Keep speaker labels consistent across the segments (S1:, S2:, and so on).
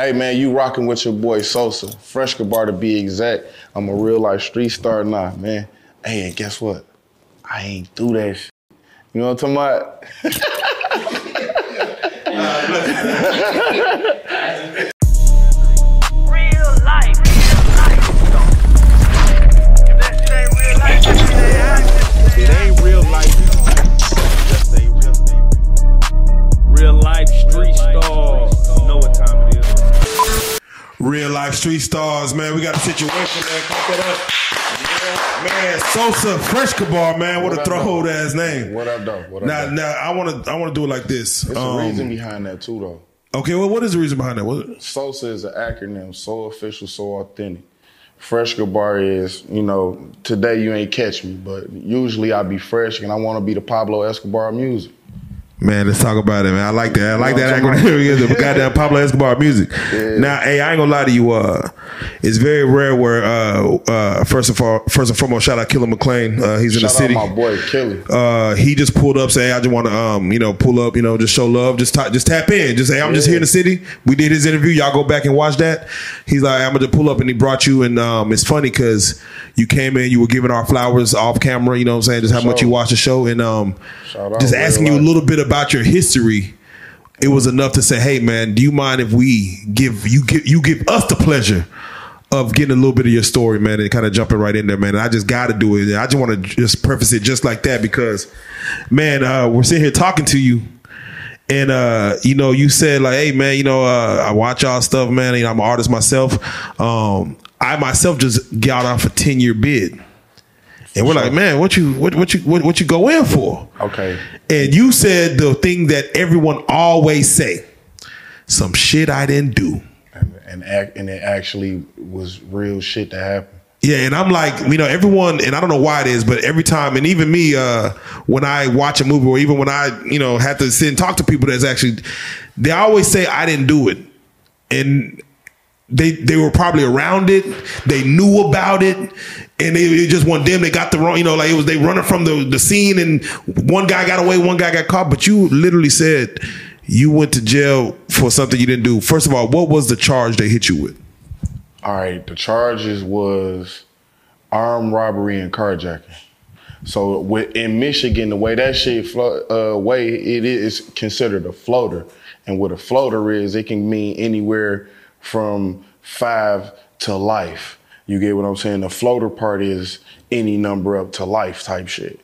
S1: Hey man, you rocking with your boy Sosa, Freshkabar to be exact. I'm a real life street star now, man. Hey, and guess what? I ain't do that shit. You know what I'm talking about?
S2: Real life
S3: street
S4: Real life street stars, man. We got a situation, man. Pump that up. Man, Sosa Fresh Bar, man. What,
S1: What
S4: a
S1: though?
S4: ass name.
S1: What up, though? What up,
S4: Now, now I want to, I want to do it like this.
S1: There's
S4: Um,
S1: a reason behind that too, though.
S4: okay, well, what is the reason behind that? What,
S1: SOSA is an acronym, so official, so authentic. Freshkabar is, you know, today you ain't catch me, but usually I be fresh and I want to be the Pablo Escobar music.
S4: Man, let's talk about it, man. I like that. I like that acronym. the goddamn Pablo Escobar music. Now, hey, I ain't gonna lie to you. Uh, it's very rare where, uh, uh, first of all, first and foremost, shout out Killer McLean. Uh, he's in
S1: Shout
S4: the city.
S1: my boy Kelly.
S4: uh, he just pulled up, say, I just want to, um, you know, pull up, you know, just show love, just ta- just tap in, just say, I'm just here in the city. We did his interview. Y'all go back and watch that. He's like, I'm gonna pull up, and he brought you, and um, it's funny because you came in, you were giving our flowers off camera, you know what I'm saying, just how much you watched the show, and um,
S1: Shout
S4: just
S1: real
S4: asking you a little bit about your history. It was enough to say, hey man, do you mind if we give you give you give us the pleasure of getting a little bit of your story, man, and kind of jumping right in there, man. And I just got to do it. I just want to just preface it just like that because, man, uh, we're sitting here talking to you, and uh, you know, you said like, hey, man, you know, uh, I watch y'all stuff, man. You know, I'm an artist myself. Um, I myself just got off a ten year bid, and we're like, man, what you what what you what, what you go in for?
S1: Okay.
S4: And you said the thing that everyone always say, some shit I didn't do.
S1: And, and, act, and it actually was real shit that happened.
S4: Yeah, and I'm like, you know, everyone, and I don't know why it is, but every time, and even me, uh, when I watch a movie, or even when I, you know, have to sit and talk to people that's actually, they always say I didn't do it, and they they were probably around it, they knew about it, and it just wasn't them. They got the wrong, you know, like it was they running from the the scene, and one guy got away, one guy got caught, but you literally said you went to jail for something you didn't do. First of all, what was the charge they hit you with?
S1: All right, the charges was armed robbery and carjacking. So with, in Michigan, the way that shit flo- uh, way it is considered a floater, and what a floater is, it can mean anywhere from five to life. You get what I'm saying? The floater part is any number up to life type shit.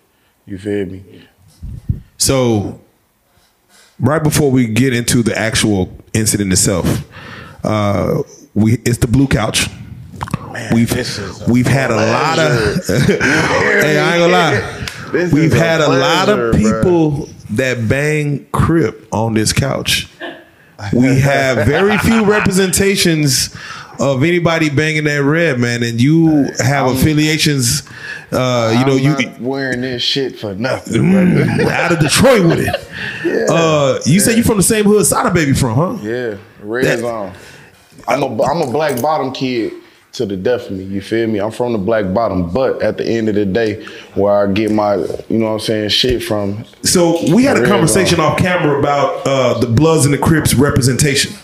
S1: You feel me?
S4: So, right before we get into the actual incident itself, uh, we it's the blue couch. we've
S1: a
S4: we've had a lot of. hey, I ain't gonna lie.
S1: This
S4: We've
S1: a
S4: had a lot of
S1: pleasure,
S4: people that bang crip on this couch. We have very few representations of anybody banging that red man, and you have affiliations. Uh, you know,
S1: I'm
S4: you
S1: not wearing this shit for nothing. brother.
S4: out of Detroit with it. Uh, you said you from the same hood Sada Baby from, huh?
S1: Yeah, red
S4: That-
S1: zone. I'm a I'm a black bottom kid to the death of me. You feel me? I'm from the black bottom, but at the end of the day, where I get my you know what I'm saying shit from.
S4: So we had a conversation off camera about uh, the Bloods and the Crips representation.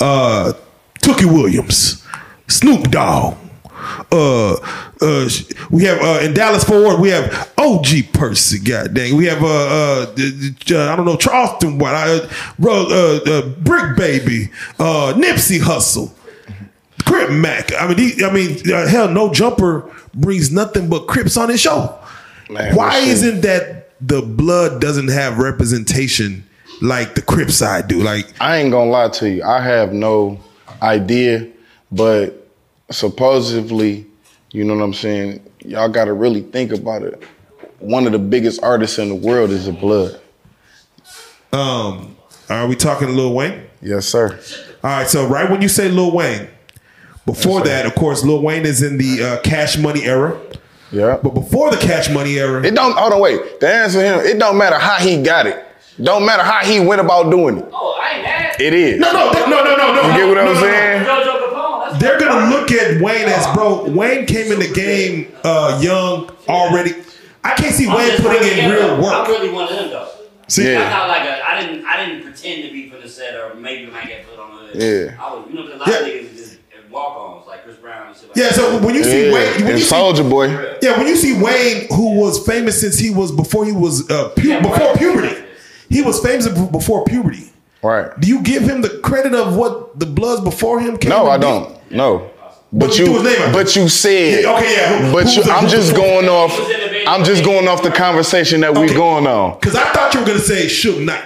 S4: Uh, Tookie Williams, Snoop Dogg. Uh, uh, we have uh, in Dallas Fort we have OG Percy. God dang, we have uh, uh, uh I don't know Charleston. What I uh, uh, uh, Brick Baby, uh, Nipsey Hussle. Crip Mac. I mean, I mean, uh, hell, no jumper brings nothing but Crips on his show.
S1: Man,
S4: Why isn't that the blood doesn't have representation like the Crip side do? Like,
S1: I ain't gonna lie to you. I have no idea, but supposedly, you know what I'm saying. Y'all got to really think about it. One of the biggest artists in the world is the blood.
S4: um, are we talking Lil Wayne?
S1: Yes, sir.
S4: All right, so right when you say Lil Wayne, before that, of course, Lil Wayne is in the uh, Cash Money era.
S1: Yeah.
S4: But before the Cash Money era,
S1: It don't. Hold on, wait. To answer him, it don't matter how he got it. Don't matter how he went about doing it.
S5: Oh, I ain't mad.
S1: It is.
S4: no, no, no, no, no, no.
S1: You get what
S4: no,
S1: I'm
S4: no, no.
S1: saying?
S5: JoJo Capone. That's
S4: They're gonna look at Wayne as bro. Wayne came in the game uh, young already. I can't see
S5: I'm
S4: Wayne
S5: just
S4: putting
S5: really
S4: in real work.
S5: I'm
S4: work.
S5: really one of them though.
S4: See,
S1: Yeah.
S5: I'm not like a. I didn't. I didn't pretend to be for the set, or maybe might get put on the But
S1: Yeah.
S5: I was, you know, a lot
S4: Yeah.
S5: of niggas is just walk-ons like Chris Brown and shit like
S4: Yeah,
S5: that.
S4: so when you see
S1: Yeah,
S4: Wayne, when
S1: and
S4: you see,
S1: Soldier Boy.
S4: yeah, when you see Wayne, who was famous since he was before he was uh, pu-
S5: Yeah,
S4: before
S5: right.
S4: puberty, he was famous before puberty.
S1: Right.
S4: Do you give him the credit of what the Bloods before him? Came
S1: No, I don't. No.
S4: But
S1: But
S4: you
S1: you,
S4: threw his name out
S1: but you said,
S4: Yeah, okay, yeah. Who-
S1: But you,
S4: the-
S1: I'm just going off.
S5: Who was in the video?
S1: I'm just going off the conversation that
S4: we're
S1: going on.
S4: Because I thought you were gonna say Suge Knight.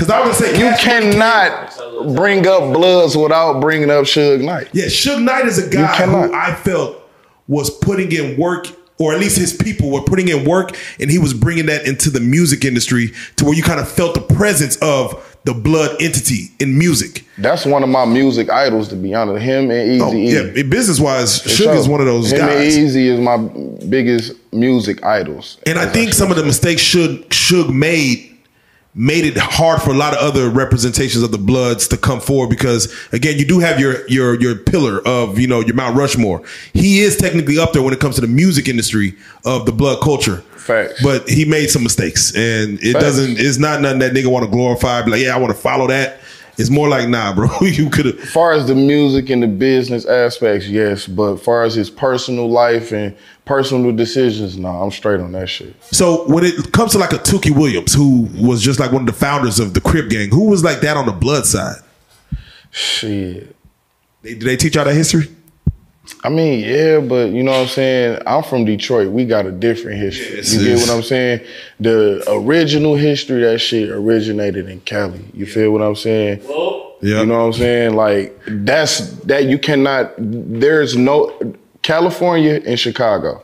S4: Because I was gonna say
S1: You cannot bring up Bloods without bringing up Suge Knight.
S4: Yeah, Suge Knight is a guy who. I felt was putting in work, or at least his people were putting in work, and he was bringing that into the music industry to where you kind of felt the presence of the blood entity in music.
S1: That's one of my music idols, to be honest. Him and Easy
S4: Oh, yeah, business wise, Suge is one of those
S1: Him
S4: guys.
S1: and Easy is my biggest music idols.
S4: And I think some of the mistakes Suge, Suge made made it hard for a lot of other representations of the Bloods to come forward because again, you do have your your your pillar of you know your Mount Rushmore. He is technically up there when it comes to the music industry of the Blood culture.
S1: Facts.
S4: But he made some mistakes, and it
S1: Facts.
S4: doesn't. It's not nothing that nigga want to glorify. Be like, yeah, I want to follow that. It's more like, nah, bro. you could have.
S1: As far as the music and the business aspects, yes. But as far as his personal life and personal decisions, no, I'm straight on that shit.
S4: So when it comes to like a Tookie Williams, who was just like one of the founders of the Crip Gang, who was like that on the Blood side?
S1: Shit.
S4: They, did they teach y'all that history?
S1: I mean, yeah, but you know what I'm saying? I'm from Detroit. We got a different history.
S4: Yes,
S1: you
S4: it
S1: get what I'm saying? The original history, that shit originated in Cali. You feel what I'm saying?
S5: Well,
S4: Yeah.
S1: You know what I'm saying? Like that's that you cannot there's no California and Chicago.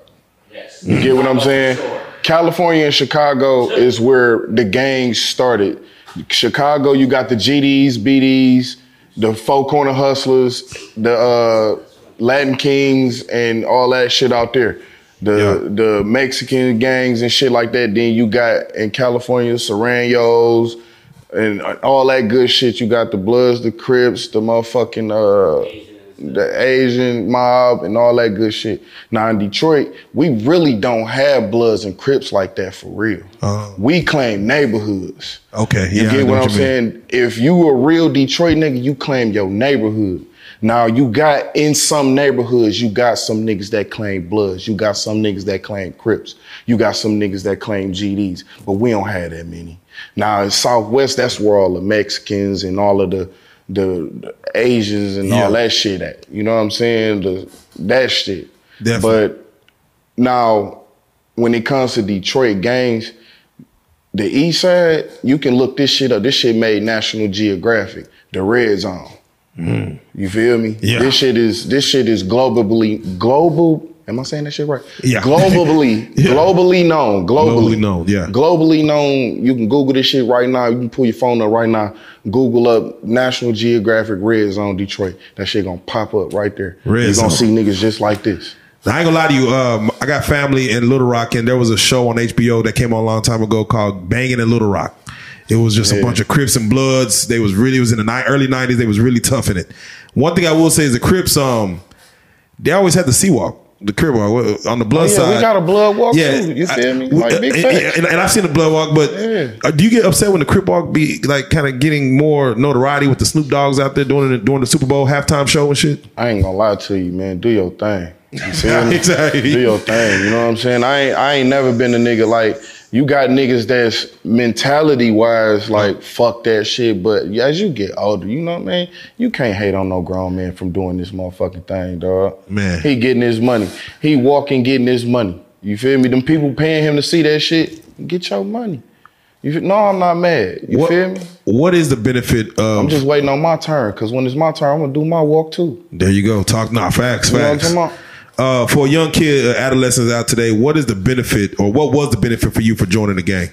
S5: yes.
S1: You get what I'm saying?
S5: Sure.
S1: California and Chicago is where the gangs started. Chicago, you got the GDs, BDs, the Four Corner Hustlers, the uh, Latin Kings, and all that shit out there. The
S4: Yeah.
S1: the Mexican gangs and shit like that. Then you got in California, Sureños, and all that good shit. You got the Bloods, the Crips, the motherfucking uh, the Asian mob and all that good shit. Now in Detroit, we really don't have Bloods and Crips like that for real.
S4: Oh.
S1: we claim neighborhoods.
S4: Okay,
S1: You
S4: yeah, I
S1: get what
S4: what
S1: I'm
S4: you mean.
S1: saying? If you a real Detroit nigga, you claim your neighborhood. Now you got in some neighborhoods, you got some niggas that claim Bloods. You got some niggas that claim Crips. You got some niggas that claim GDs. But we don't have that many. Now in Southwest, that's where all the Mexicans and all of the the, the Asians and
S4: Yeah.
S1: all that shit at. You know what I'm saying? The that shit.
S4: Definitely.
S1: But now, when it comes to Detroit gangs, the East Side, you can look this shit up. This shit made National Geographic, the Red Zone. You feel me?
S4: Mm. Yeah.
S1: This shit is this shit is globally global. Am I saying that shit right?
S4: Yeah.
S1: Globally,
S4: Yeah.
S1: globally known. Globally.
S4: Globally known, yeah.
S1: Globally known. You can Google this shit right now. You can pull your phone up right now. Google up National Geographic Red Zone Detroit. That shit gonna pop up right there.
S4: Red
S1: You're gonna
S4: Zone.
S1: see niggas just like this.
S4: Now, I ain't gonna lie to you. Um, I got family in Little Rock, and there was a show on HBO that came on a long time ago called "Banging in Little Rock." It was just a bunch of Crips and Bloods. They was really it was in the ni- early '90s. They was really tough in it. One thing I will say is the Crips. Um, they always had the C-walk, the Crip walk on the Blood
S1: Oh, yeah,
S4: side.
S1: we got a blood walk
S4: yeah,
S1: too. You feel me? Like big
S4: and, and, and I've seen the Blood walk, but
S1: Yeah.
S4: uh, do you get upset when the Crip walk be like kind of getting more notoriety with the Snoop Doggs out there doing it during the Super Bowl halftime show and shit?
S1: I ain't gonna lie to you, man. Do your thing. You feel me?
S4: Exactly.
S1: Do your thing. You know what I'm saying? I ain't I ain't never been a nigga like you got niggas that's mentality wise like fuck that shit. But as you get older, you know what I mean? You can't hate on no grown man from doing this motherfucking thing, dog.
S4: Man.
S1: He getting his money. He walking getting his money. You feel me? Them people paying him to see that shit, get your money. You feel, no, I'm not mad. You
S4: what,
S1: feel me?
S4: What is the benefit of?
S1: I'm just waiting on my turn because when it's my turn, I'm gonna do my walk too.
S4: There you go. Talk nah, facts,
S1: You know what I'm
S4: facts. Uh, for a young kid, uh, adolescents out today, what is the benefit, or what was the benefit for you for joining the gang?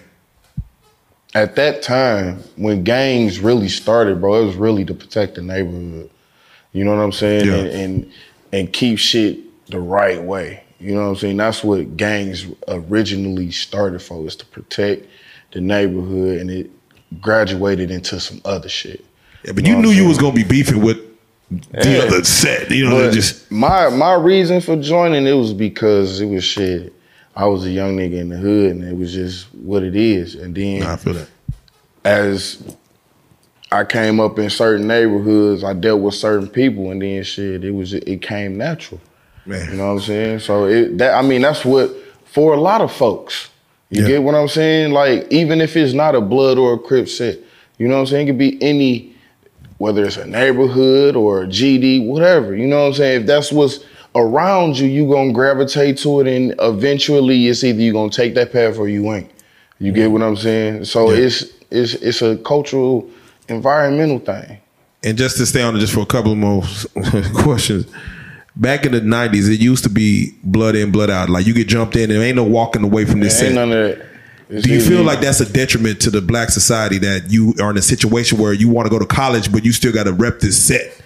S1: at that time when gangs really started, bro, it was really to protect the neighborhood. You know what I'm saying?
S4: Yeah.
S1: And, and and keep shit the right way. You know what I'm saying? That's what gangs originally started for, is to protect the neighborhood, and it graduated into some other shit.
S4: Yeah, but you
S1: know
S4: knew you was gonna be beefing with the
S1: Yeah.
S4: other set. You know, just
S1: my my reason for joining it was because it was shit. I was a young nigga in the hood, and it was just what it is. And then
S4: nah, I feel that.
S1: as I came up in certain neighborhoods, I dealt with certain people, and then shit, it was it came natural.
S4: Man.
S1: You know what I'm saying? So it that I mean that's what for a lot of folks. You
S4: Yeah.
S1: get what I'm saying? Like even if it's not a blood or a crip set, you know what I'm saying? It could be any whether it's a neighborhood or a GD, whatever. You know what I'm saying? If that's what's around you, you're gonna gravitate to it, and eventually it's either you're gonna take that path or you ain't. You get what I'm saying? So
S4: Yeah.
S1: it's it's it's a cultural, environmental thing.
S4: And just to stay on it just for a couple of more questions. Back in the nineties, it used to be blood in, blood out. Like you get jumped in, and ain't no walking away from this
S1: Ain't
S4: set.
S1: none of that.
S4: Do you feel like that's a detriment to the black society that you are in a situation where you want to go to college, but you still got to rep this set?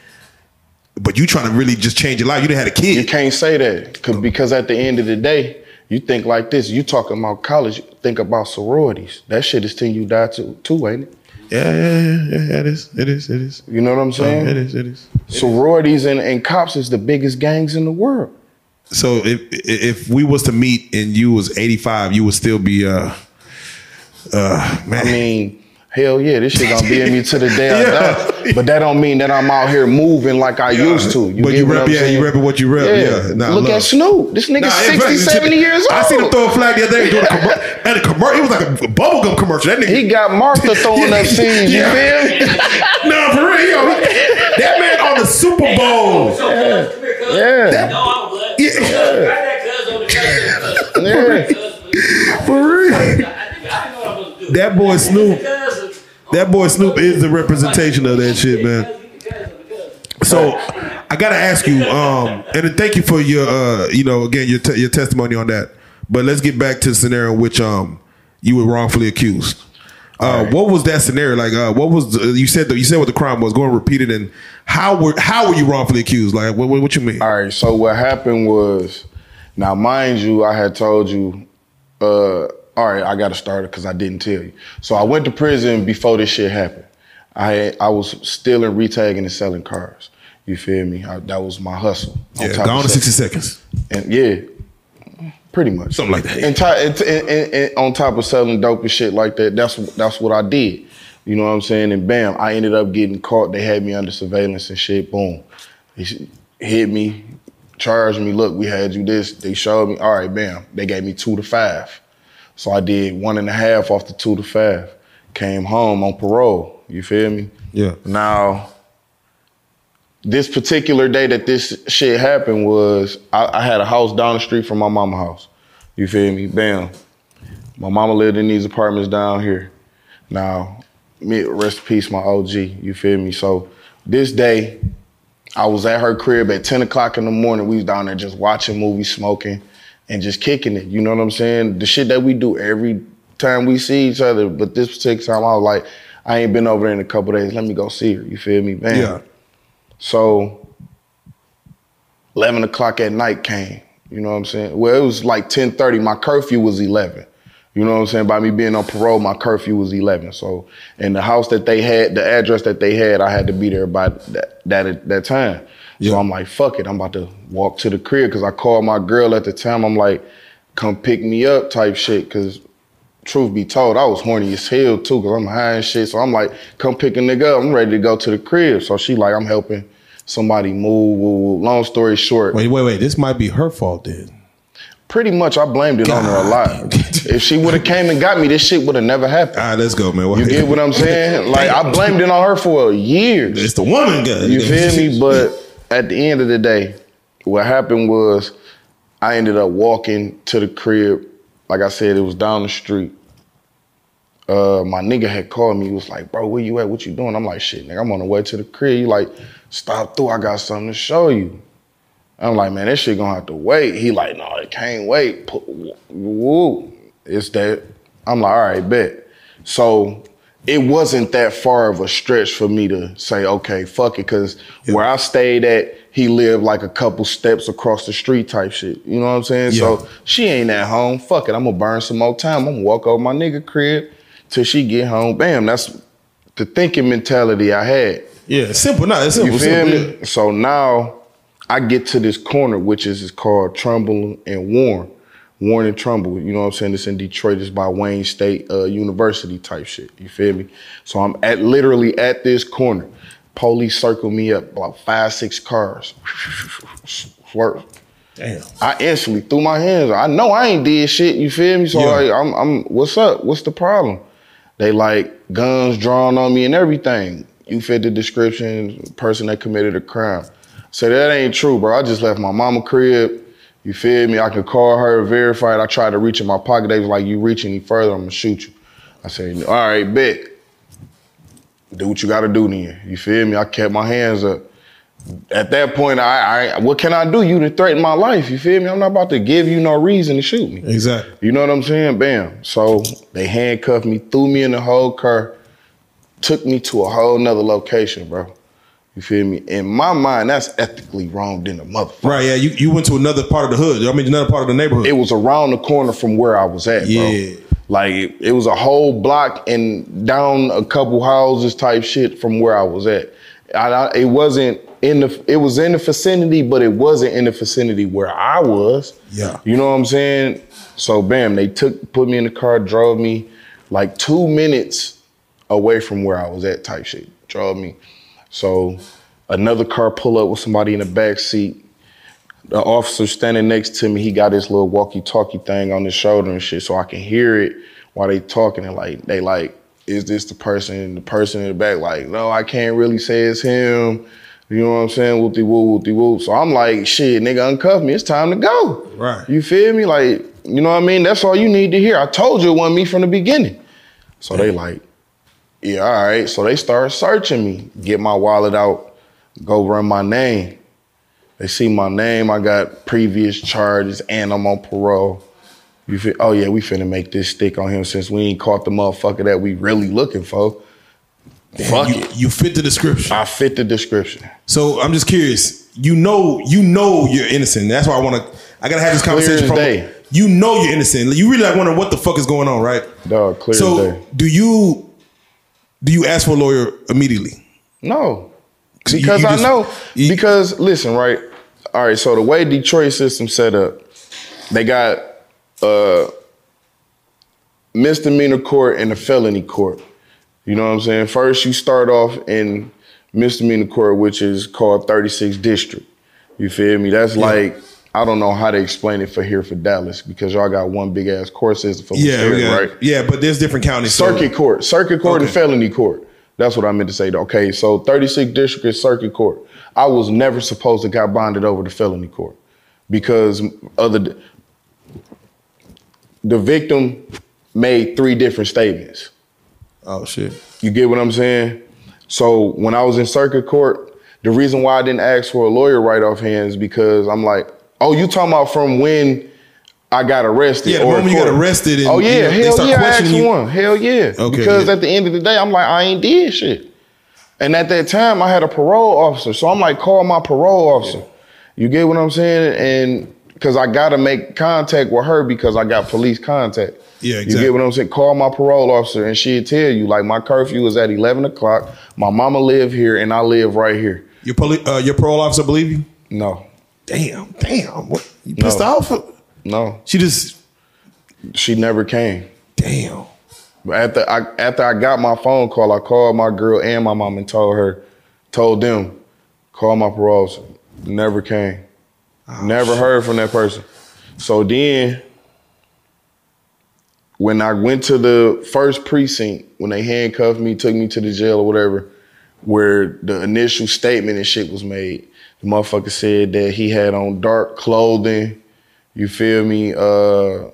S4: But you trying to really just change your life. You didn't have a kid.
S1: You can't say that 'cause- because at the end of the day, you think like this. You talking about college, think about sororities. That shit is till you die too, too ain't it?
S4: Yeah, yeah, yeah, yeah. It is. It is. It is.
S1: You know what I'm saying?
S4: It is. It is.
S1: Sororities and, and cops is the biggest gangs in the world.
S4: So if if we was to meet and you was eighty five, you would still be uh uh man.
S1: I mean, hell yeah, this shit gonna be in me to the day I die. But that don't mean that I'm out here moving like I used to.
S4: But you
S1: what
S4: rep-
S1: I'm
S4: yeah,
S1: saying?
S4: you repping what you rep. Yeah. Nah,
S1: Look
S4: look.
S1: at Snoop. This nigga
S4: Nah,
S1: 60,
S4: fact,
S1: 70 years old.
S4: I seen him throw a flag the other day doing a commercial. and a commercial. It was like a bubblegum commercial. That nigga.
S1: He got Martha throwing up seeds, you
S4: Yeah.
S1: feel me?
S4: no, for real. Yo, that man on the Super Bowl.
S5: So, cuz, come here, cuz.
S1: Yeah.
S5: No, I'm a blood.
S4: Yeah.
S5: That cuz on the cuz.
S1: Yeah.
S5: Cuz,
S4: For real.
S5: I think I know what I'm supposed to do.
S4: That boy Snoop. That boy Snoop is the representation of that shit, man. So I gotta ask you, um, and thank you for your, uh, you know, again your te- your testimony on that. But let's get back to the scenario in which um you were wrongfully accused. Uh, What was that scenario like? Uh, what was the, you said? The, you said what the crime was. Go and repeat it. And how were how were you wrongfully accused? Like what what, what you mean?
S1: All right, so what happened was, now mind you, I had told you, uh, all right, I got to start it because I didn't tell you. So I went to prison before this shit happened. I I was stealing, retagging, and selling cars. You feel me? I, that was my hustle.
S4: Yeah, gone to sixty seconds.
S1: And yeah, pretty much
S4: Something like that.
S1: And, and, and, and, and on top of selling dope and shit like that, that's that's what I did. You know what I'm saying? And bam, I ended up getting caught. They had me under surveillance and shit. Boom, they hit me, charged me. Look, we had you this. They showed me. All right, bam. They gave me two to five. So I did one and a half off the two to five. Came home on parole. You feel me?
S4: Yeah.
S1: Now, this particular day that this shit happened was I, I had a house down the street from my mama house. You feel me? Bam. My mama lived in these apartments down here. Now, me rest in peace, my OG. You feel me? So this day, I was at her crib at 10 o'clock in the morning. We was down there just watching movies, smoking, and just kicking it. You know what I'm saying? The shit that we do every time we see each other. But this particular time, I was like, I ain't been over there in a couple days. Let me go see her. You feel me? Man.
S4: Yeah.
S1: So 11 o'clock at night came. You know what I'm saying? Well, it was like 10:30. My curfew was 11. You know what I'm saying? By me being on parole, my curfew was 11. So, in the house that they had, the address that they had, I had to be there by that that, that time.
S4: Yeah.
S1: So I'm like, fuck it, I'm about to walk to the crib because I called my girl at the time. I'm like, come pick me up, type shit. Because truth be told, I was horny as hell too, cause I'm high and shit. So I'm like, come pick a nigga up. I'm ready to go to the crib. So she like, I'm helping somebody move. woo, woo. Long story short,
S6: Wait, wait, wait. This might be her fault then.
S1: pretty much I blamed it on her a lot. if she would have came and got me, this shit would have never happened.
S4: All right, let's go, man.
S1: You get what I'm saying? Like I blamed it on her for years.
S6: It's the woman gun.
S1: You feel me? But at the end of the day, what happened was I ended up walking to the crib. Like I said, it was down the street. Uh, my nigga had called me. He was like, bro, where you at? What you doing? I'm like, shit, nigga, I'm on the way to the crib. You like, stop through. I got something to show you. I'm like, man, this shit gonna have to wait. He like, no, it can't wait. Woo. It's that. I'm like, all right, bet. So it wasn't that far of a stretch for me to say, okay, fuck it, because where I stayed at, he lived like a couple steps across the street type shit. You know what I'm saying? So she ain't at home. Fuck it, I'm gonna burn some more time. I'm gonna walk over my nigga crib till she get home. Bam, that's the thinking mentality I had.
S6: Yeah, simple. No, it's simple.
S1: You feel
S6: simple.
S1: me? So now I get to this corner, which is, is called Trumbull and Warren, Warren and Trumbull. You know what I'm saying? It's in Detroit. It's by Wayne State uh, University type shit. You feel me? So I'm at literally at this corner. Police circle me up, about five, six cars. Swerve.
S6: Damn.
S1: I instantly threw my hands. I know I ain't did shit. You feel me? So
S6: Yeah.
S1: like, I'm, I'm. What's up? What's the problem? They like guns drawn on me and everything. You fit the description. Person that committed a crime. So that ain't true, bro. I just left my mama crib. You feel me? I can call her, verify it. I tried to reach in my pocket. They was like, "You reach any further, I'm gonna shoot you." I said, "All right, bet. Do what you got to do then." You feel me? I kept my hands up at that point, I, I what can I do? You to threaten my life. You feel me? I'm not about to give you no reason to shoot me.
S6: Exactly.
S1: You know what I'm saying? Bam. So they handcuffed me, threw me in the whole car, took me to a whole nother location, bro. You feel me? In my mind, that's ethically wrong than a motherfucker.
S6: Right. Yeah. You, you went to another part of the hood. I mean, another part of the neighborhood.
S1: It was around the corner from where I was at, bro.
S6: Yeah.
S1: Like it, it was a whole block and down a couple houses type shit from where I was at. I, I- it wasn't in the. It was in the vicinity, but it wasn't in the vicinity where I was.
S6: Yeah.
S1: You know what I'm saying? So bam, they took put me in the car, drove me like two minutes away from where I was at type shit. Drove me. So another car pull up with somebody in the back seat. The officer standing next to me, he got his little walkie-talkie thing on his shoulder and shit, so I can hear it while they talking and like they like, is this the person? The person in the back like, no, I can't really say it's him. You know what I'm saying? Whoopty whoop, whoopty whoop. So I'm like, shit, nigga, uncuff me. It's time to go.
S6: Right.
S1: You feel me? Like, you know what I mean? That's all you need to hear. I told you it wasn't me from the beginning. So they like, yeah, all right. So they start searching me. Get my wallet out, go run my name. They see my name. I got previous charges and I'm on parole. You feel? Oh yeah, we finna make this stick on him since we ain't caught the motherfucker that we really looking for. Fuck
S6: you,
S1: it.
S6: you fit the description.
S1: I fit the description.
S6: So I'm just curious. You know, you know you're innocent. That's why I want to. I gotta have this
S1: Clear
S6: conversation. From,
S1: day.
S6: you know you're innocent. You really like wondering what the fuck is going on, right?
S1: Dog, clear
S6: so do you do you ask for a lawyer immediately?
S1: No. Because
S6: you
S1: I
S6: just-
S1: know.
S6: you-
S1: because listen, right? All right, so the way Detroit system set up, they got uh misdemeanor court and a felony court. You know what I'm saying? First you start off in misdemeanor court, which is called 36 district. You feel me? That's like I don't know how to explain it for here for Dallas because y'all got one big ass court system for
S6: Yeah,
S1: Missouri,
S6: yeah,
S1: right?
S6: yeah. But there's different counties. so-
S1: Circuit court, circuit court, and felony court. That's what I meant to say. Okay, so 36 district is circuit court. I was never supposed to got bonded over to felony court because other the victim made three different statements.
S6: Oh shit.
S1: You get what I'm saying? So when I was in circuit court, the reason why I didn't ask for a lawyer right off hands because I'm like, oh, you talking about from when I got arrested?
S6: Yeah, the moment you got arrested and,
S1: oh
S6: you
S1: yeah,
S6: know, they
S1: hell yeah, I asked
S6: you.
S1: one. Hell yeah.
S6: Okay,
S1: because
S6: yeah.
S1: at the end of the day, I'm like, I ain't did shit. And at that time, I had a parole officer, so I'm like, call my parole officer. You get what I'm saying? And because I gotta make contact with her because I got police contact.
S6: Yeah,
S1: You
S6: exactly.
S1: get what I'm saying? Call my parole officer and she'd tell you, like, my curfew is at 11 o'clock. My mama live here and I live right here.
S6: Your poli- uh, your parole officer believe you?
S1: No,
S6: Damn, damn. What you pissed
S1: No.
S6: off?
S1: no,
S6: She just
S1: she never came.
S6: damn.
S1: But after I after I got my phone call, I called my girl and my mom and told her, told them, call my parole officer. Never came. Oh, never heard from that person. So then when I went to the first precinct, when they handcuffed me, took me to the jail or whatever, where the initial statement and shit was made, the motherfucker said that he had on dark clothing, you feel me, uh,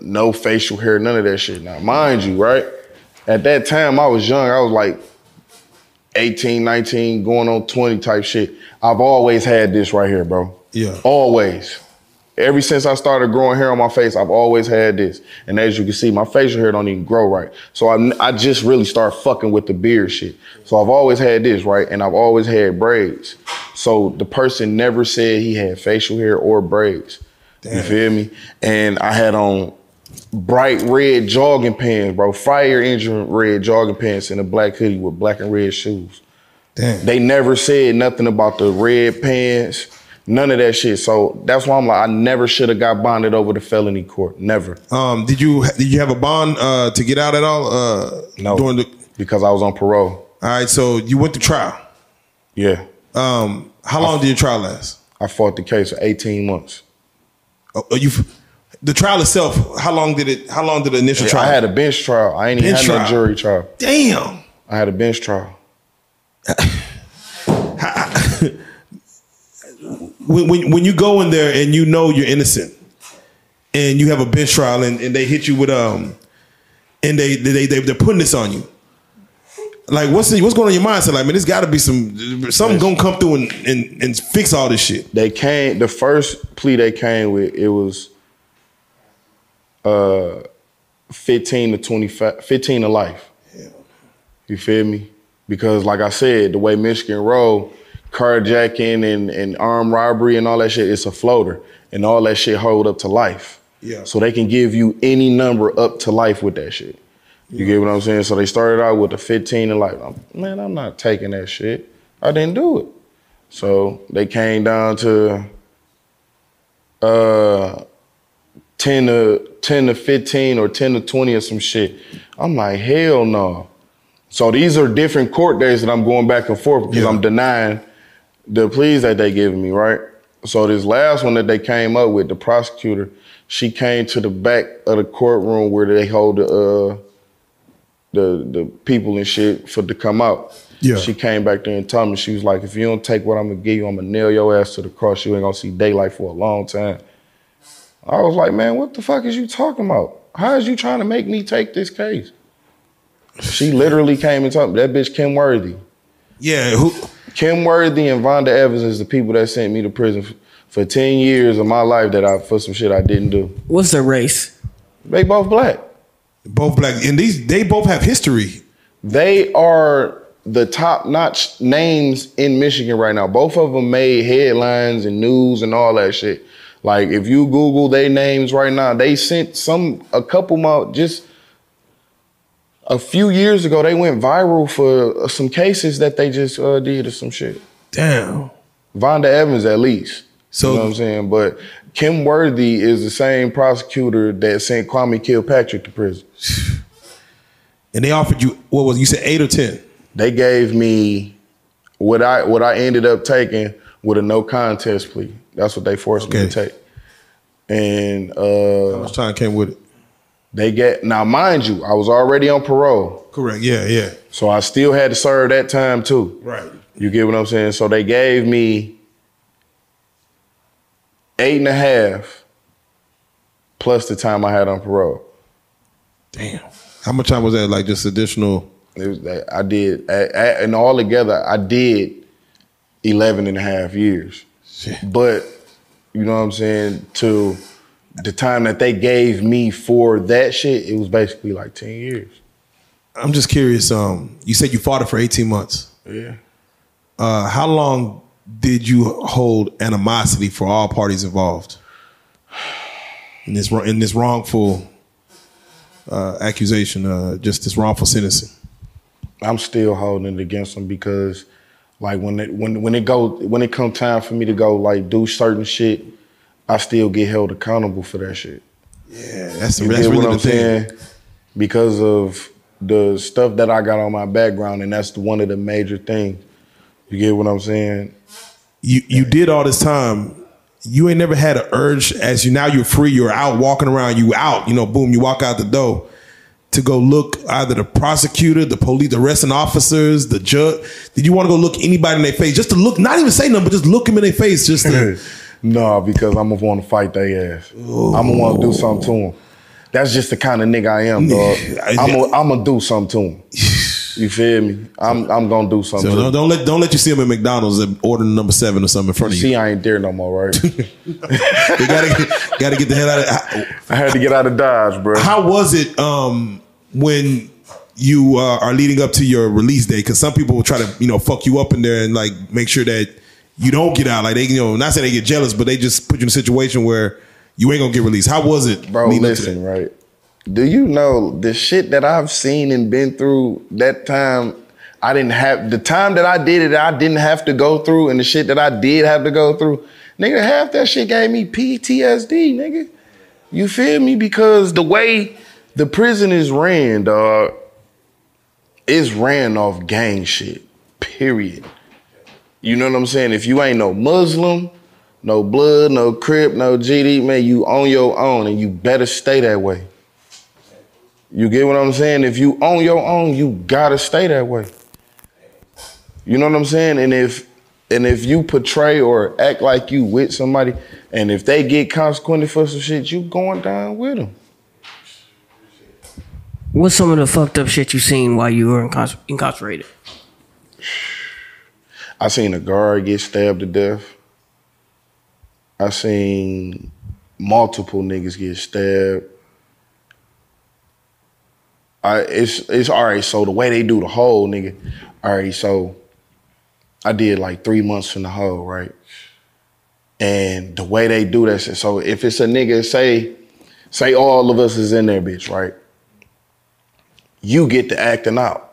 S1: no facial hair, none of that shit. Now, mind you, right? At that time, I was young. I was like 18, 19, going on 20 type shit. I've always had this right here, bro.
S6: Yeah.
S1: Always. Ever since I started growing hair on my face, I've always had this. And as you can see, my facial hair don't even grow right. So I, I just really start fucking with the beard shit. So I've always had this, right? And I've always had braids. So the person never said he had facial hair or braids. You feel me? And I had on bright red jogging pants, bro. Fire engine red jogging pants and a black hoodie with black and red shoes.
S6: Damn.
S1: They never said nothing about the red pants, None of that shit. So that's why I'm like, I never should have got bonded over the felony court. Never.
S4: Um, did you did you have a bond uh, to get out at all? Uh,
S1: No.
S4: During the
S1: because I was on parole.
S4: all right, so you went to trial.
S1: Yeah.
S4: Um, how long did your trial last?
S1: I fought the case for 18 months.
S4: Oh, you the trial itself. How long did it? How long did the initial trial?
S1: I had a bench trial. I ain't even had
S4: trial.
S1: no jury trial.
S4: damn.
S1: I had a bench trial.
S4: when, when when you go in there and you know you're innocent and you have a bench trial and, and they hit you with um and they they, they they're putting this on you like what's the, what's going on in your mindset like man there's got to be some something gonna come through and, and and fix all this shit
S1: They came, the first plea they came with, it was uh, 15 to 25, 15 to life. You feel me? Because like I said, the way Michigan roll, carjacking and, and armed robbery and all that shit, it's a floater. And all that shit hold up to life.
S4: Yeah.
S1: So they can give you any number up to life with that shit. You get what I'm saying? So they started out with a 15 and like, man, I'm not taking that shit. I didn't do it. So they came down to uh 10 to 10 to 15 or 10 to 20 or some shit. I'm like, hell no. So these are different court days that I'm going back and forth because
S4: Yeah.
S1: I'm denying the pleas that they giving me, right? So this last one that they came up with, the prosecutor, she came to the back of the courtroom where they hold the uh the the people and shit for to come out.
S4: Yeah.
S1: She came back there and told me she was like, if you don't take what I'm gonna give you, I'm gonna nail your ass to the cross. You ain't gonna see daylight for a long time. I was like, man, what the fuck is you talking about? How is you trying to make me take this case? She literally came and told me that bitch Kym Worthy.
S4: yeah who
S1: Kym Worthy and Vonda Evans is the people that sent me to prison f- for 10 years of my life that I for some shit I didn't do.
S7: What's the race?
S1: They both black.
S4: both black and these they both have history
S1: They are the top notch names in Michigan right now. Both of them made headlines and news and all that shit. Like if you Google their names right now, they sent some a couple more just a few years ago. They went viral for uh, some cases that they just uh, did or some shit.
S4: damn
S1: Vonda Evans at least.
S4: So-
S1: you know what I'm saying? But Kym Worthy is the same prosecutor that sent Kwame Kilpatrick to prison.
S4: and they offered you what was it? you said eight or ten
S1: They gave me what I what I ended up taking with a no contest plea. That's what they forced me to take. And
S4: how
S1: uh,
S4: much time came with it
S1: they get now, mind you, I was already on parole,
S4: correct yeah yeah
S1: so I still had to serve that time too.
S4: right
S1: You get what I'm saying? So they gave me eight and a half plus the time I had on parole.
S4: damn how much time was that like just additional
S1: It was I did, and all together, I did 11 and a half years.
S4: Shit.
S1: But, you know what I'm saying, to the time that they gave me for that shit, it was basically like 10 years.
S4: I'm just curious. Um, you said you fought it for 18 months.
S1: Yeah.
S4: Uh, how long did you hold animosity for all parties involved in this in this wrongful uh, accusation? Uh, just this wrongful sentencing.
S1: I'm still holding it against them because, like, when it when when it go when it come time for me to go like do certain shit, I still get held accountable for that shit.
S4: Yeah, that's
S1: You
S4: that's
S1: get
S4: really
S1: what
S4: the
S1: I'm
S4: thing.
S1: saying? Because of the stuff that I got on my background, and that's one of the major things. You get what I'm saying?
S4: You you did all this time. You ain't never had an urge as you now you're free. You're out walking around. You out. You know, boom. You walk out the door to go look either the prosecutor, the police, the arresting officers, the judge. Did you want to go look anybody in their face just to look, not even say nothing, but just look them in their face, just to.
S1: no, because I'm gonna want to fight their ass. I'm gonna want to do something to them. That's just the kind of nigga I am, dog. I'm gonna I'm gonna do something to him. You feel me? I'm I'm gonna do something.
S4: So
S1: to
S4: don't, don't let don't let you see him at McDonald's and ordering number seven or something in front of you.
S1: See, I ain't there no more, right?
S4: You gotta get, gotta get the hell out of.
S1: I had to get out of Dodge, bro.
S4: How was it um, when you uh, are leading up to your release day? Because some people will try to you know fuck you up in there and like make sure that you don't get out. Like they you know not say they get jealous, but they just put you in a situation where you ain't gonna get released. How was it,
S1: Bro,
S4: leading up to
S1: listen, right? Do you know the shit that I've seen and been through that time? I didn't have the time that I did it, I didn't have to go through, and the shit that I did have to go through. Nigga, half that shit gave me PTSD, nigga. You feel me? Because the way the prison is ran, dog, it's ran off gang shit. Period. You know what I'm saying? If you ain't no Muslim, no blood, no crip, no GD, man, you on your own and you better stay that way. You get what I'm saying? If you on your own, you gotta stay that way. You know what I'm saying? And if and if you portray or act like you with somebody, and if they get consequences for some shit, you going down with them.
S7: What's some of the fucked up shit you seen while you were incarcer- incarcerated?
S1: I seen a guard get stabbed to death. I seen multiple niggas get stabbed. I it's it's all right. So the way they do the whole nigga, all right. So I did like three months in the hole, right? And the way they do that shit. So if it's a nigga, say, say all of us is in there, bitch, right? You get to acting out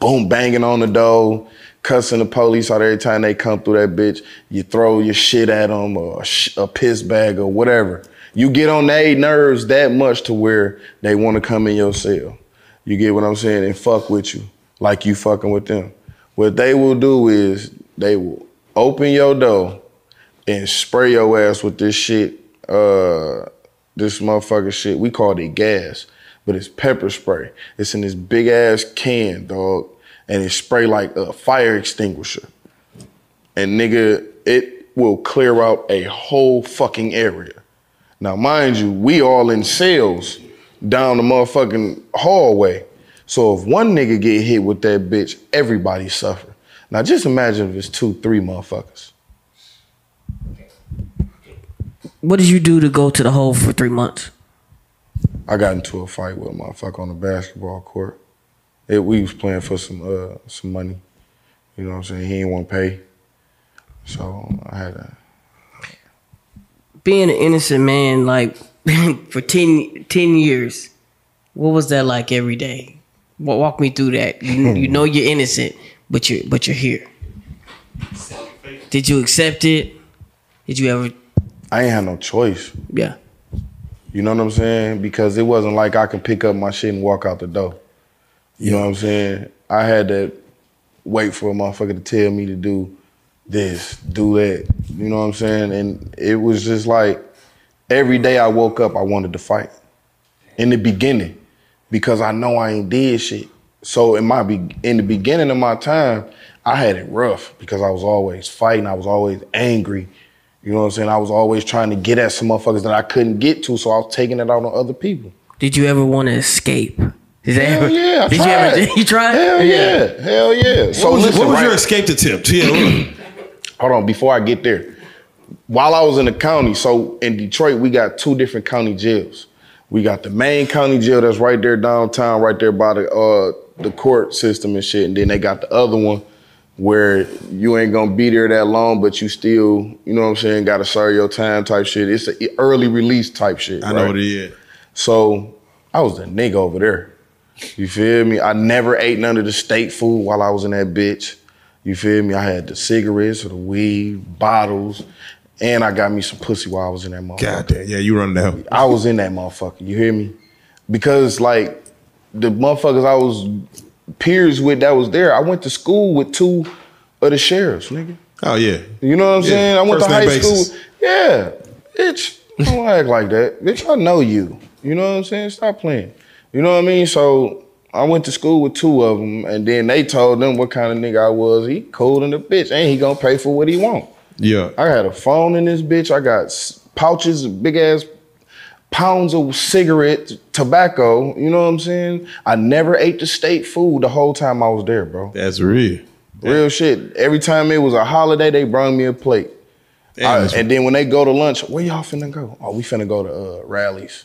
S1: boom, banging on the door, cussing the police out every time they come through that bitch. You throw your shit at them or a, piss bag or whatever. You get on their nerves that much to where they want to come in your cell. You get what I'm saying? And fuck with you like you fucking with them. What they will do is they will open your door and spray your ass with this shit, uh, this motherfucker shit. We call it gas, but it's pepper spray. It's in this big ass can, dog, and it spray like a fire extinguisher. And nigga, it will clear out a whole fucking area. Now, mind you, we all in sales down the motherfucking hallway. So if one nigga get hit with that bitch, everybody suffer. Now just imagine if it's two, three motherfuckers.
S7: What did you do to go to the hole for three months?
S1: I got into a fight with a motherfucker on the basketball court. It, we was playing for some uh, some money. You know what I'm saying? He didn't want to pay. So I had to
S7: Being an innocent man, like for 10, 10 years, what was that like every day? Wa- Walk me through that. You, you know you're innocent, but you're but you're here. Did you accept it? Did you ever?
S1: I ain't had no choice.
S7: Yeah.
S1: You know what I'm saying? Because it wasn't like I could pick up my shit and walk out the door. You know what I'm saying? I had to wait for a motherfucker to tell me to do this, do that. You know what I'm saying? And it was just like every day I woke up, I wanted to fight. In the beginning, because I know I ain't did shit. So in my be- in the beginning of my time, I had it rough because I was always fighting. I was always angry. You know what I'm saying? I was always trying to get at some motherfuckers that I couldn't get to, so I was taking it out on other people.
S7: Did you ever want to escape? Did that
S1: Hell yeah, I
S7: did
S1: tried.
S7: you ever? You tried?
S1: Hell yeah, hell yeah. So
S6: what was,
S1: listen,
S6: what was
S1: right?
S6: your escape attempt? Yeah,
S1: hold on, before I get there. While I was in the county, so in Detroit, we got two different county jails. We got the main county jail that's right there downtown, right there by the uh, the court system and shit. And then they got the other one where you ain't gonna be there that long, but you still, you know what I'm saying, gotta serve your time type shit. It's an early release type shit.
S6: I know what it is.
S1: So I was the nigga over there. You feel me? I never ate none of the state food while I was in that bitch. You feel me? I had the cigarettes or the weed, bottles, and I got me some pussy while I was in that motherfucker.
S6: God damn. Yeah, you running the hell.
S1: I was in that motherfucker. You hear me? Because like the motherfuckers I was peers with that was there, I went to school with two of the sheriffs, nigga.
S6: Oh yeah.
S1: You know what I'm
S6: Yeah,
S1: saying? I went to
S6: first name
S1: high
S6: basis.
S1: school. Yeah, bitch. Don't act like that, bitch. I know you. You know what I'm saying? Stop playing. You know what I mean? So I went to school with two of them, and then they told them what kind of nigga I was. He cold in the bitch, and he gonna pay for what he want.
S6: Yeah.
S1: I had a phone in this bitch. I got pouches, big ass pounds of cigarette tobacco. You know what I'm saying? I never ate the state food the whole time I was there, bro.
S6: That's real.
S1: Real shit. Every time it was a holiday, they brought me a plate.
S6: Damn,
S1: I- and then when they go to lunch, where y'all finna go? Oh, we finna go to uh, Rally's.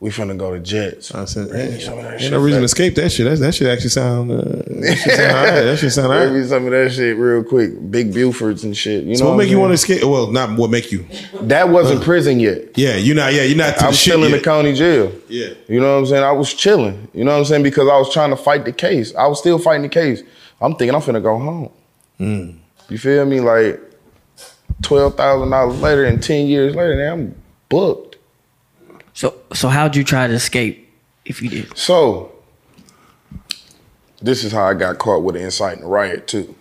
S1: We finna go to Jets.
S6: I said,
S1: Bring
S6: hey,
S1: some of that
S6: ain't
S1: shit
S6: no reason to escape that shit. That's, that shit actually sound. Uh, that shit sound all right. That shit sound all
S1: Bring me some of that shit real quick. Big Bufords and shit. You
S6: So
S1: know
S6: what make
S1: I'm
S6: you want to escape? Well, not what make you.
S1: That wasn't prison yet.
S6: Yeah, you're not. Yeah, you're not. To
S1: I'm still in the county jail.
S6: Yeah.
S1: You know what I'm saying? I was chilling. You know what I'm saying? Because I was trying to fight the case. I was still fighting the case. I'm thinking I'm finna go home.
S6: Hmm.
S1: You feel me? Like, twelve thousand dollars later and ten years later, now I'm booked.
S7: So so how'd you try to escape if you did?
S1: So this is how I got caught with inciting a riot too.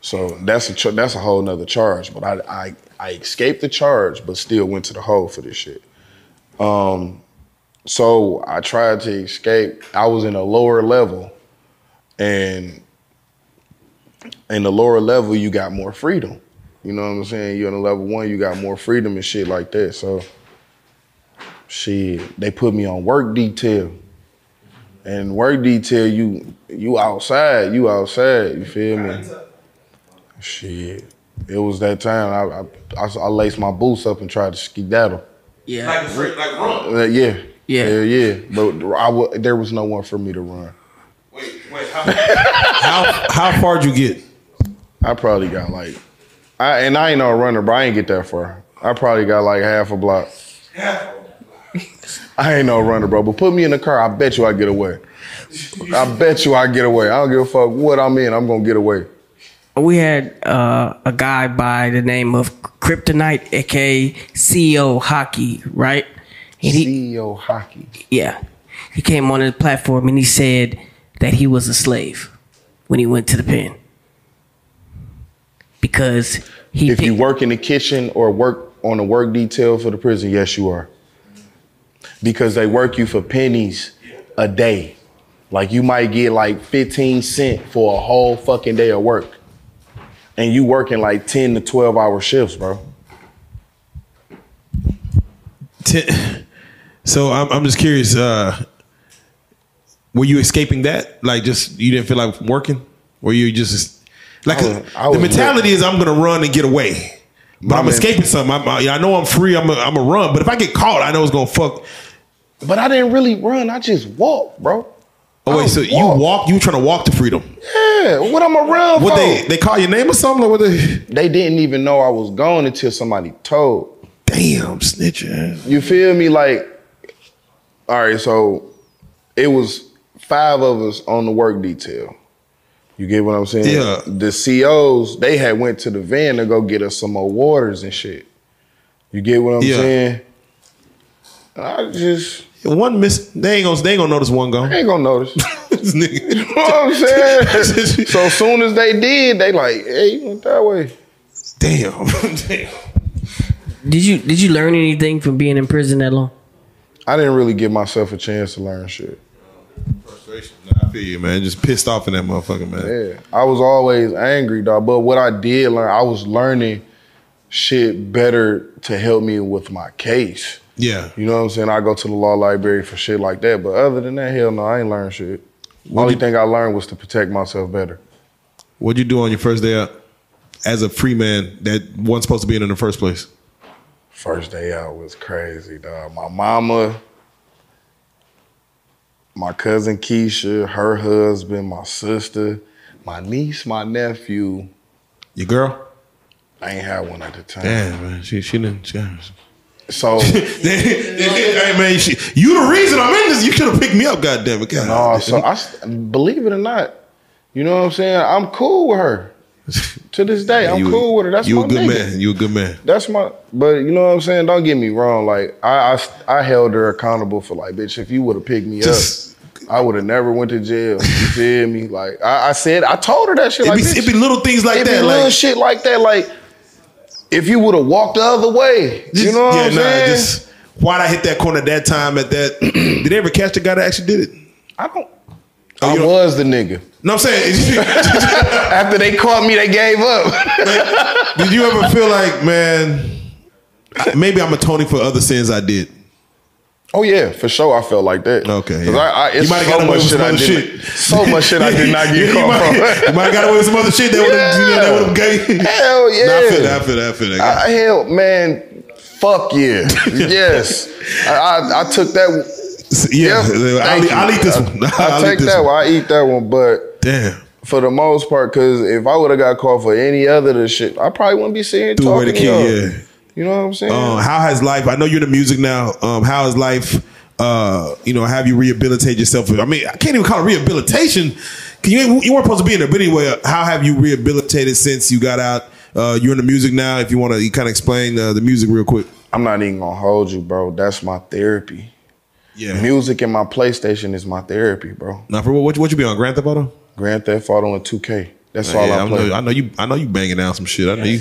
S1: So that's a that's a whole nother charge. But I, I I escaped the charge, but still went to the hole for this shit. Um, so I tried to escape. I was in a lower level, and in the lower level, you got more freedom. You know what I'm saying? You're in a level one, you got more freedom and shit like that. So, shit, they put me on work detail. And work detail, you you outside, you outside. You feel me? Shit, it was that time I I, I, I laced my boots up and tried to skedaddle.
S7: Yeah.
S4: like run.
S1: Uh, yeah,
S7: Yeah.
S1: yeah, yeah. But I there was no one for me to run.
S4: Wait, wait. How, how how far would you get?
S1: I probably got like, I and I ain't no runner, but I ain't get that far. I probably got like half a block. I ain't no runner, bro. But put me in the car, I bet you I get away. I bet you I get away. I don't give a fuck what I'm in. I'm gonna get away.
S7: We had uh, a guy by the name of Kryptonite, aka CEO Hockey, right? And he,
S1: CEO hockey.
S7: yeah, he came on the platform and he said that he was a slave when he went to the pen because he
S1: If you work in the kitchen or work on the work detail for the prison, yes, you are. Because they work you for pennies a day. Like you might get like 15 cent for a whole fucking day of work. And you working like 10 to 12 hour shifts, bro.
S4: Ten, so I'm I'm just curious. Uh, were you escaping that? Like, just you didn't feel like working? Were you just like
S1: I was- I
S4: the
S1: was
S4: mentality is I'm gonna run and get away, but
S1: My
S4: I'm
S1: man-
S4: escaping something. I'm, I, I know I'm free. I'm a, I'm a run, but if I get caught, I know it's gonna fuck.
S1: But I didn't really run. I just walked, bro.
S4: Oh wait, so you walk? You trying to walk to freedom?
S1: Yeah, what I'm around
S4: What
S1: for?
S4: they they call your name or something? Like what they?
S1: they didn't even know I was gone until somebody told.
S4: Damn, snitch.
S1: You feel me? Like, all right, so it was five of us on the work detail. You get what I'm saying?
S4: Yeah.
S1: The COs, they had went to the van to go get us some more waters and shit. You get what I'm
S4: Yeah.
S1: saying? I just
S4: One miss. They ain't gonna they ain't gonna notice one gone.
S1: I ain't gonna notice.
S4: This nigga.
S1: you know what I'm saying? so as soon as they did, they like, hey, you went that way.
S4: Damn. Damn.
S7: did you did you learn anything from being in prison that long?
S1: I didn't really give myself a chance to learn shit.
S4: Frustration. I feel you, man. Just pissed off in that motherfucker, man.
S1: Yeah, I was always angry, dog. But what I did learn, I was learning shit better to help me with my case.
S4: Yeah.
S1: You know what I'm saying? I go to the law library for shit like that. But other than that, hell no, I ain't learned shit. The only thing I learned was to protect myself better.
S4: What'd you do on your first day out as a free man that wasn't supposed to be in in the first place?
S1: First day out was crazy, dog. My mama, my cousin Keisha, her husband, my sister, my niece, my nephew.
S4: Your girl?
S1: I ain't had one at the time.
S4: Damn, man. She she didn't. She,
S1: So
S4: hey man, she, you the reason I'm in this. You should have picked me up, goddamn it. God,
S1: No, so I believe it or not, you know what I'm saying. I'm cool with her to this day. I'm
S4: you,
S1: cool with her. That's
S4: you
S1: my
S4: a good
S1: nigga.
S4: man. You a good man.
S1: That's my. But you know what I'm saying. Don't get me wrong. Like I, I, I held her accountable for like, bitch. If you would have picked me
S4: Just-
S1: up, I would have never went to jail. You feel me? Like I, I said, I told her that shit.
S4: It
S1: Like,
S4: be, it be little things like
S1: it be
S4: that.
S1: little
S4: Like,
S1: shit like that. Like if you would have walked the other way, you know what
S4: yeah,
S1: I'm
S4: nah,
S1: saying?
S4: just why'd I hit that corner that time at that? did they ever catch the guy that actually did it?
S1: I don't.
S4: Oh,
S1: I
S4: you don't-
S1: was the nigga.
S4: No, I'm saying.
S1: After they caught me, they gave up.
S4: did you ever feel like, man, maybe I'm atoning for other sins I did?
S1: Oh yeah, for sure. I felt like that.
S4: Okay,
S1: 'Cause
S4: yeah.
S1: I, I, it's
S4: You might've
S1: so
S4: got away
S1: much
S4: with
S1: shit
S4: some
S1: I
S4: other shit.
S1: So much shit I did not get caught
S4: might,
S1: for.
S4: you might have got away with some other shit that would have, you know, that would have gave.
S1: Hell yeah.
S4: Nah, I feel that. I feel that. I feel that.
S1: I, hell, man, fuck yeah. yes, I, I, I took that.
S4: yeah,
S1: Yep,
S4: I'll, eat, I'll eat this one.
S1: I,
S4: I'll
S1: take
S4: eat
S1: that
S4: one.
S1: I eat that one, but
S4: Damn.
S1: for the most part, because if I would have got caught for any other of the shit, I probably wouldn't be sitting
S4: Threw away
S1: talking
S4: the
S1: to y'all.
S4: key. Yeah.
S1: You know what I'm saying?
S4: Um, how has life? I know you're in the music now. Um, how has life? Uh, you know, have you rehabilitate yourself? I mean, I can't even call it rehabilitation. 'cause You you weren't supposed to be in there, but anyway, how have you rehabilitated since you got out? Uh, you're in the music now. If you want to kind of explain uh, the music real quick.
S1: I'm not even gonna hold you, bro. That's my therapy.
S4: Yeah.
S1: Music and my PlayStation is my therapy, bro.
S4: Now, for what, what, what you be on Grand Theft Auto?
S1: Grand Theft Auto and 2K. That's all
S4: Yeah,
S1: I
S4: I
S1: play.
S4: know, I know you. I know you banging out some shit. I know you.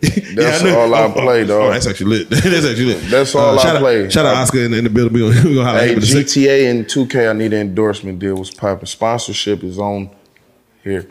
S1: That's all I play, dog.
S4: Oh, that's actually lit. that's actually lit. Uh,
S1: That's all I
S4: shout out-
S1: play.
S4: Shout out Oscar in, in the building. We gonna, we gonna holler at
S1: Hey. GTA and 2K, I need an endorsement deal. Was popping. Sponsorship is on here.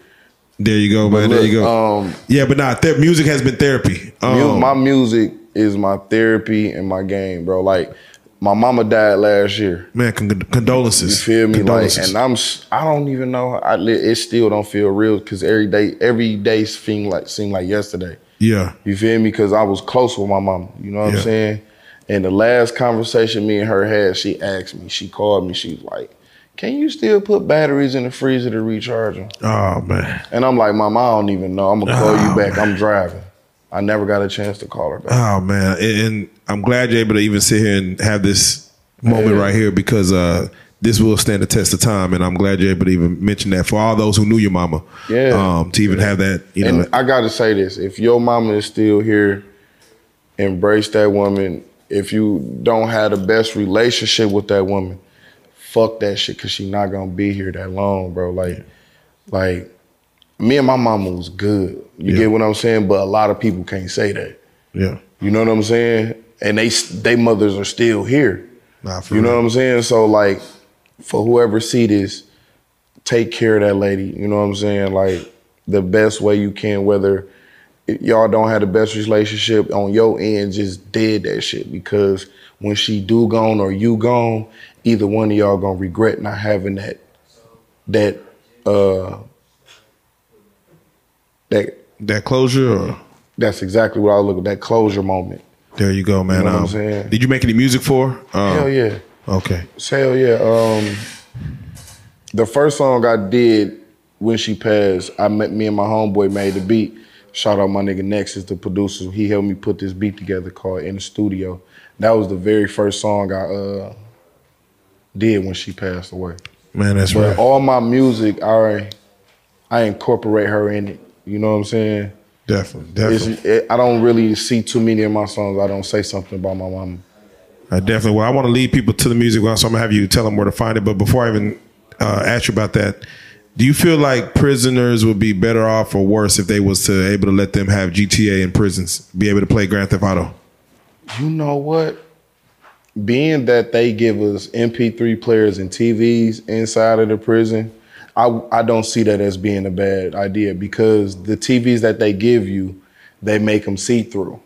S4: There you go, man.
S1: But
S4: there you go.
S1: Um,
S4: yeah, but nah, ther- music has been therapy. Um,
S1: my music is my therapy and my game, bro. Like my mama died last year.
S4: man, con- condolences.
S1: You feel me? Like, and I'm, I don't even know. I, it still don't feel real because every day, every day seem like seem like yesterday.
S4: Yeah,
S1: You feel me? Because I was close with my mama. You know what
S4: Yeah.
S1: I'm saying? And the last conversation me and her had, she asked me. She called me. She was like, "Can you still put batteries in the freezer to recharge them?"
S4: oh man.
S1: And I'm like, "Mama, I don't even know. I'm gonna call
S4: Oh,
S1: you back. I'm driving." I never got a chance to call her back.
S4: Oh man, and, and I'm glad you're able to even sit here and have this moment
S1: Yeah.
S4: right here because uh, this will stand the test of time, and I'm glad you're able to even mention that for all those who knew your mama.
S1: Yeah.
S4: Um, to even have that, you know,
S1: and I gotta say this: if your mama is still here, embrace that woman. If you don't have the best relationship with that woman, fuck that shit, cause she not gonna be here that long, bro. Like, like me and my mama was good. You
S4: Yeah.
S1: get what I'm saying? But a lot of people can't say that.
S4: yeah,
S1: You know what I'm saying? And they they mothers are still here.
S4: nah, for
S1: You know
S4: real.
S1: what I'm saying? So like, for whoever see this, take care of that lady. You know what I'm saying? Like the best way you can. Whether y'all don't have the best relationship on your end, just dead that shit because when she do gone or you gone, either one of y'all gonna regret not having that that uh that
S4: that closure. Or,
S1: that's exactly what I was looking that closure moment.
S4: there you go, man.
S1: know what I'm
S4: Um,
S1: saying?
S4: Did you make any music for? Um,
S1: Hell yeah.
S4: Okay.
S1: Hell yeah. Um, the first song I did when she passed, I met me and my homeboy made the beat. Shout out my nigga Nexus, the producer. He helped me put this beat together called In the Studio. That was the very first song I uh, did when she passed away.
S4: Man, that's
S1: But
S4: right.
S1: all my music, I I incorporate her in it. You know what I'm saying?
S4: Definitely, definitely.
S1: it, I don't really see too many of my songs. I don't say something about my mama.
S4: I definitely. will. I want to lead people to the music, so I'm gonna have you tell them where to find it. But before I even uh, ask you about that, do you feel like prisoners would be better off or worse if they was to able to let them have GTA in prisons, be able to play Grand Theft Auto?
S1: You know what? Being that they give us MP3 players and TVs inside of the prison, I I don't see that as being a bad idea because the TVs that they give you, they make them see through.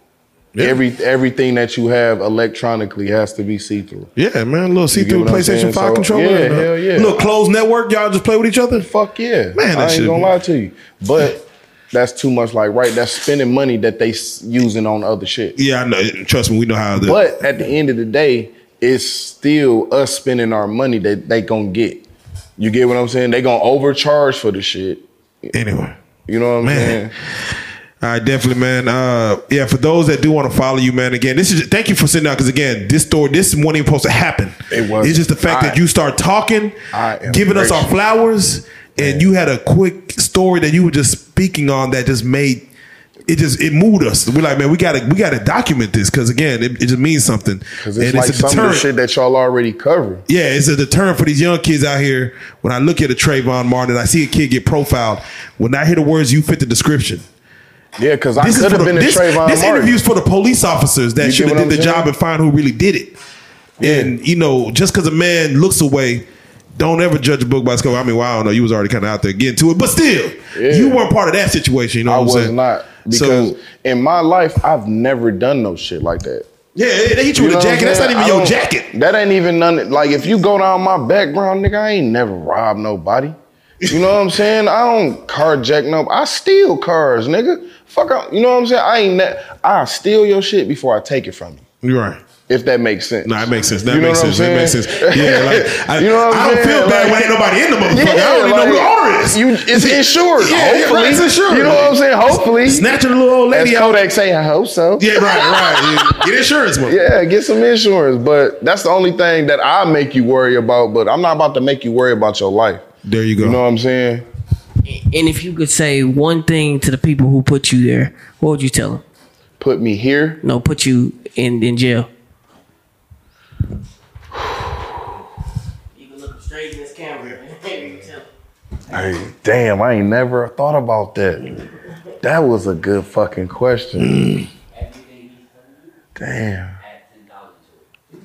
S4: Yeah.
S1: Every everything that you have electronically has to be see through.
S4: Yeah, man, a little see through
S1: what I'm saying?
S4: PlayStation Five
S1: So,
S4: controller.
S1: yeah,
S4: and, uh,
S1: hell yeah.
S4: Little closed network. Y'all just play with each other.
S1: Fuck yeah,
S4: Man, that
S1: I ain't gonna
S4: be-
S1: lie to you, but that's too much. Like right, that's spending money that they s- using on other shit.
S4: Yeah, I know. Trust me, we know how. The,
S1: But at the end of the day, it's still us spending our money that they gonna get. You get what I'm saying? They gonna overcharge for the shit.
S4: anyway.
S1: You know what I'm
S4: Man.
S1: saying?
S4: All right, definitely, man. Uh, yeah, for those that do want to follow you, man. Again, this is thank you for sitting down because again, this story, this wasn't even supposed to happen.
S1: It wasn't.
S4: It's just the fact
S1: I-
S4: that you start talking, giving us our flowers, and you had a quick story that you were just speaking on that just made it just it moved us. We're like, man, we gotta we gotta document this because again, it, it just means something.
S1: Because it's like some of the shit that y'all already covered.
S4: Yeah, it's a deterrent for these young kids out here. When I look at a Trayvon Martin, I see a kid get profiled. When I hear the words, you fit the description.
S1: Yeah, because I could
S4: for
S1: have
S4: the,
S1: been a
S4: this,
S1: Trayvon
S4: this
S1: Martin.
S4: interview's for the police officers that should have did the
S1: I'm saying?
S4: job and find who really did it. And you know, just because a man looks away, don't ever judge a book by its cover. I mean, well, I don't know. You was already kind of out there getting to it, but still,
S1: Yeah.
S4: you weren't part of that situation. You know
S1: I
S4: what I'm
S1: was
S4: saying?
S1: not because
S4: so
S1: in my life I've never done no shit like that.
S4: yeah, they hit you, with a jacket. That's not even
S1: I
S4: your jacket.
S1: That ain't even none. Like if you go down my background, nigga, I ain't never robbed nobody. You know what I'm saying? I don't carjack no. I steal cars, nigga. Fuck out. You know what I'm saying? I ain't. Ne- I steal your shit before I take it from you.
S4: You're right.
S1: If that makes sense.
S4: No, it makes sense. That
S1: You
S4: makes sense. That makes sense. Yeah, like I,
S1: You know what I'm
S4: I don't
S1: saying?
S4: feel bad
S1: Like-
S4: when ain't nobody in the motherfucker. I don't even know who the owner is.
S1: You, it's insured.
S4: Yeah, yeah,
S1: hopefully.
S4: right, it's insured.
S1: You know what I'm saying? Hopefully.
S4: Snatching the little old
S1: As
S4: lady out.
S1: Kodak say, I hope so.
S4: Yeah, right, right. Yeah. Get insurance, man.
S1: Yeah, get some insurance. But that's the only thing that I make you worry about. But I'm not about to make you worry about your life.
S4: There you go.
S1: You know what I'm saying?
S7: And if you could say one thing to the people who put you there, what would you tell them?
S1: Put me here.
S7: No, put you in in jail. You can look straight in this camera.
S1: Hey, damn, I ain't never thought about that. That was a good fucking question. Damn.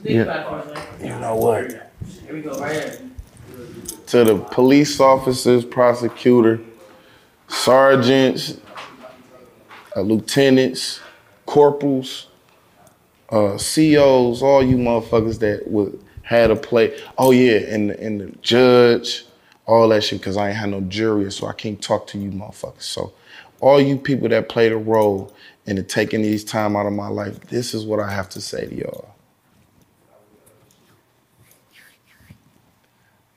S1: Yeah. You know what?
S7: Here we go, right here.
S1: To the police officers, prosecutor, sergeants, uh, lieutenants, corporals, uh, COs, all you motherfuckers that would had a play. Oh yeah, and and the judge, all that shit. Cause I ain't had no jury, so I can't talk to you motherfuckers. So, all you people that played a role in taking these time out of my life, this is what I have to say to y'all.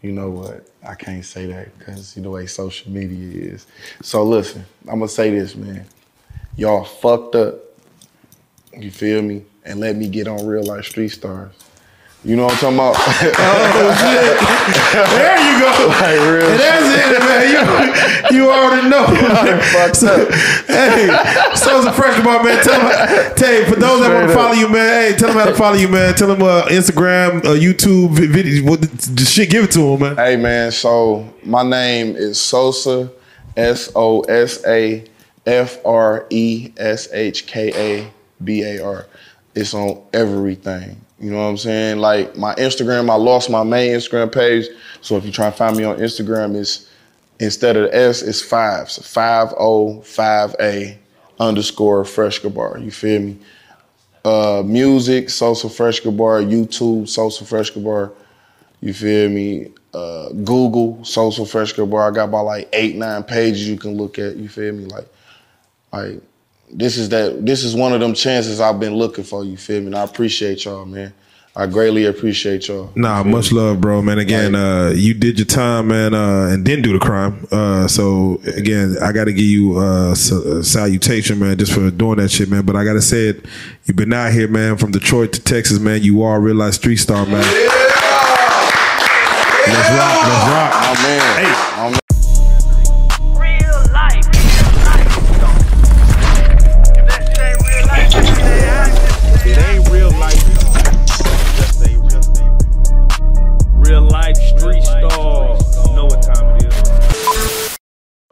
S1: You know what? I can't say that because you know the way social media is. So listen, I'm gonna say this, man. Y'all fucked up. You feel me? And let me get on RealLyfe Street Starz. You know what I'm talking about?
S4: There you go.
S1: like real
S4: And that's it, man. You, you already know.
S1: up.
S4: hey, so it's a fresh bar, man. Tell them, hey, for those that want to follow you, man. Hey, tell them how to follow you, man. Tell them uh, Instagram, uh, YouTube, vi- video, what, the shit. Give it to them, man.
S1: Hey man, so my name is Sosa, S O S A F R E S H K A B A R. It's on everything. You know what I'm saying? Like my Instagram, I lost my main Instagram page. So if you try to find me on Instagram, it's instead of the S, it's five. So five O five A underscore Freshkabar. You feel me? Uh, music, Sosa Freshkabar, YouTube, Sosa Freshkabar. You feel me? Uh, Google Sosa Freshkabar. I got about like eight, nine pages you can look at. You feel me? Like, like this is that. This is one of them chances I've been looking for. You feel me? And I appreciate y'all, man. I greatly appreciate y'all.
S4: Nah, much love, bro, man. Again, uh, you did your time, man, uh, and didn't do the crime. Uh, so again, I got to give you uh, s- a salutation, man, just for doing that shit, man. But I got to say it, you've been out here, man, from Detroit to Texas, man. You are a real life street star, man. Let's rock, let's rock.
S1: Oh man.
S4: Hey,